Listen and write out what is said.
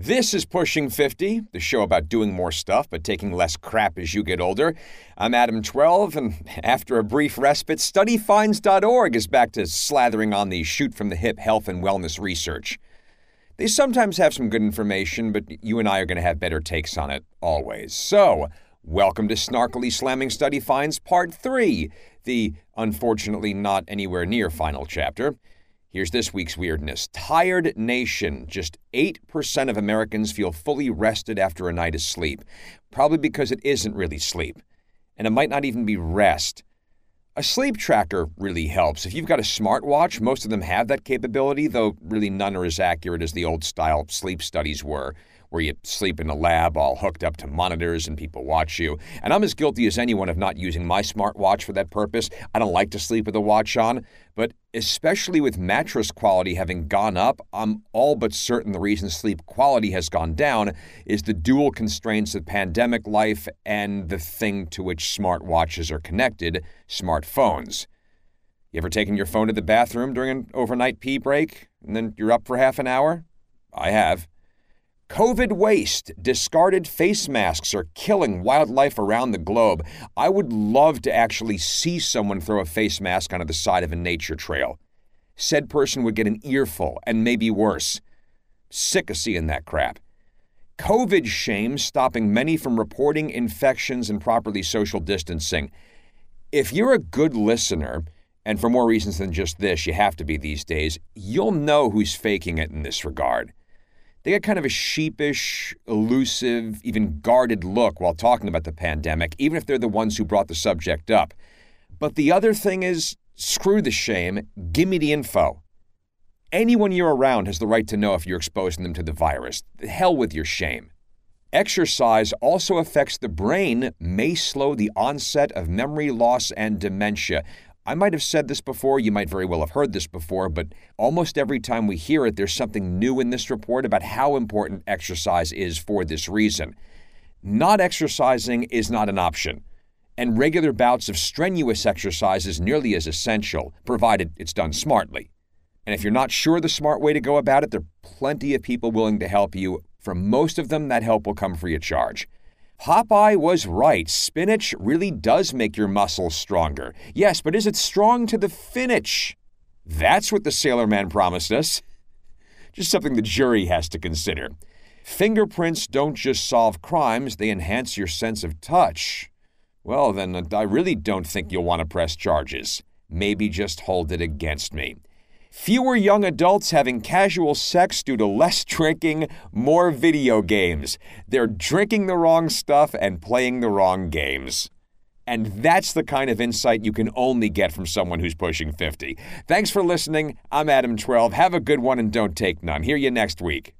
This is Pushing 50, the show about doing more stuff but taking less crap as you get older. I'm Adam 12, and after a brief respite, studyfinds.org is back to slathering on the shoot from the hip health and wellness research. They sometimes have some good information, but you and I are going to have better takes on it always. So, welcome to Snarkily Slamming Study Finds Part 3, the unfortunately not anywhere near final chapter. Here's this week's weirdness Tired Nation. Just 8% of Americans feel fully rested after a night of sleep. Probably because it isn't really sleep. And it might not even be rest. A sleep tracker really helps. If you've got a smartwatch, most of them have that capability, though really none are as accurate as the old style sleep studies were where you sleep in a lab all hooked up to monitors and people watch you. And I'm as guilty as anyone of not using my smartwatch for that purpose. I don't like to sleep with a watch on, but especially with mattress quality having gone up, I'm all but certain the reason sleep quality has gone down is the dual constraints of pandemic life and the thing to which smartwatches are connected smartphones. You ever taken your phone to the bathroom during an overnight pee break and then you're up for half an hour? I have. COVID waste, discarded face masks are killing wildlife around the globe. I would love to actually see someone throw a face mask onto the side of a nature trail. Said person would get an earful, and maybe worse. Sick of seeing that crap. COVID shame stopping many from reporting infections and properly social distancing. If you're a good listener, and for more reasons than just this, you have to be these days, you'll know who's faking it in this regard. They get kind of a sheepish, elusive, even guarded look while talking about the pandemic, even if they're the ones who brought the subject up. But the other thing is screw the shame, give me the info. Anyone you're around has the right to know if you're exposing them to the virus. Hell with your shame. Exercise also affects the brain, may slow the onset of memory loss and dementia. I might have said this before, you might very well have heard this before, but almost every time we hear it, there's something new in this report about how important exercise is for this reason. Not exercising is not an option, and regular bouts of strenuous exercise is nearly as essential, provided it's done smartly. And if you're not sure the smart way to go about it, there are plenty of people willing to help you. For most of them, that help will come free of charge. Popeye was right. Spinach really does make your muscles stronger. Yes, but is it strong to the finish? That's what the Sailor Man promised us. Just something the jury has to consider. Fingerprints don't just solve crimes, they enhance your sense of touch. Well, then, I really don't think you'll want to press charges. Maybe just hold it against me. Fewer young adults having casual sex due to less drinking, more video games. They're drinking the wrong stuff and playing the wrong games. And that's the kind of insight you can only get from someone who's pushing 50. Thanks for listening. I'm Adam 12. Have a good one and don't take none. Hear you next week.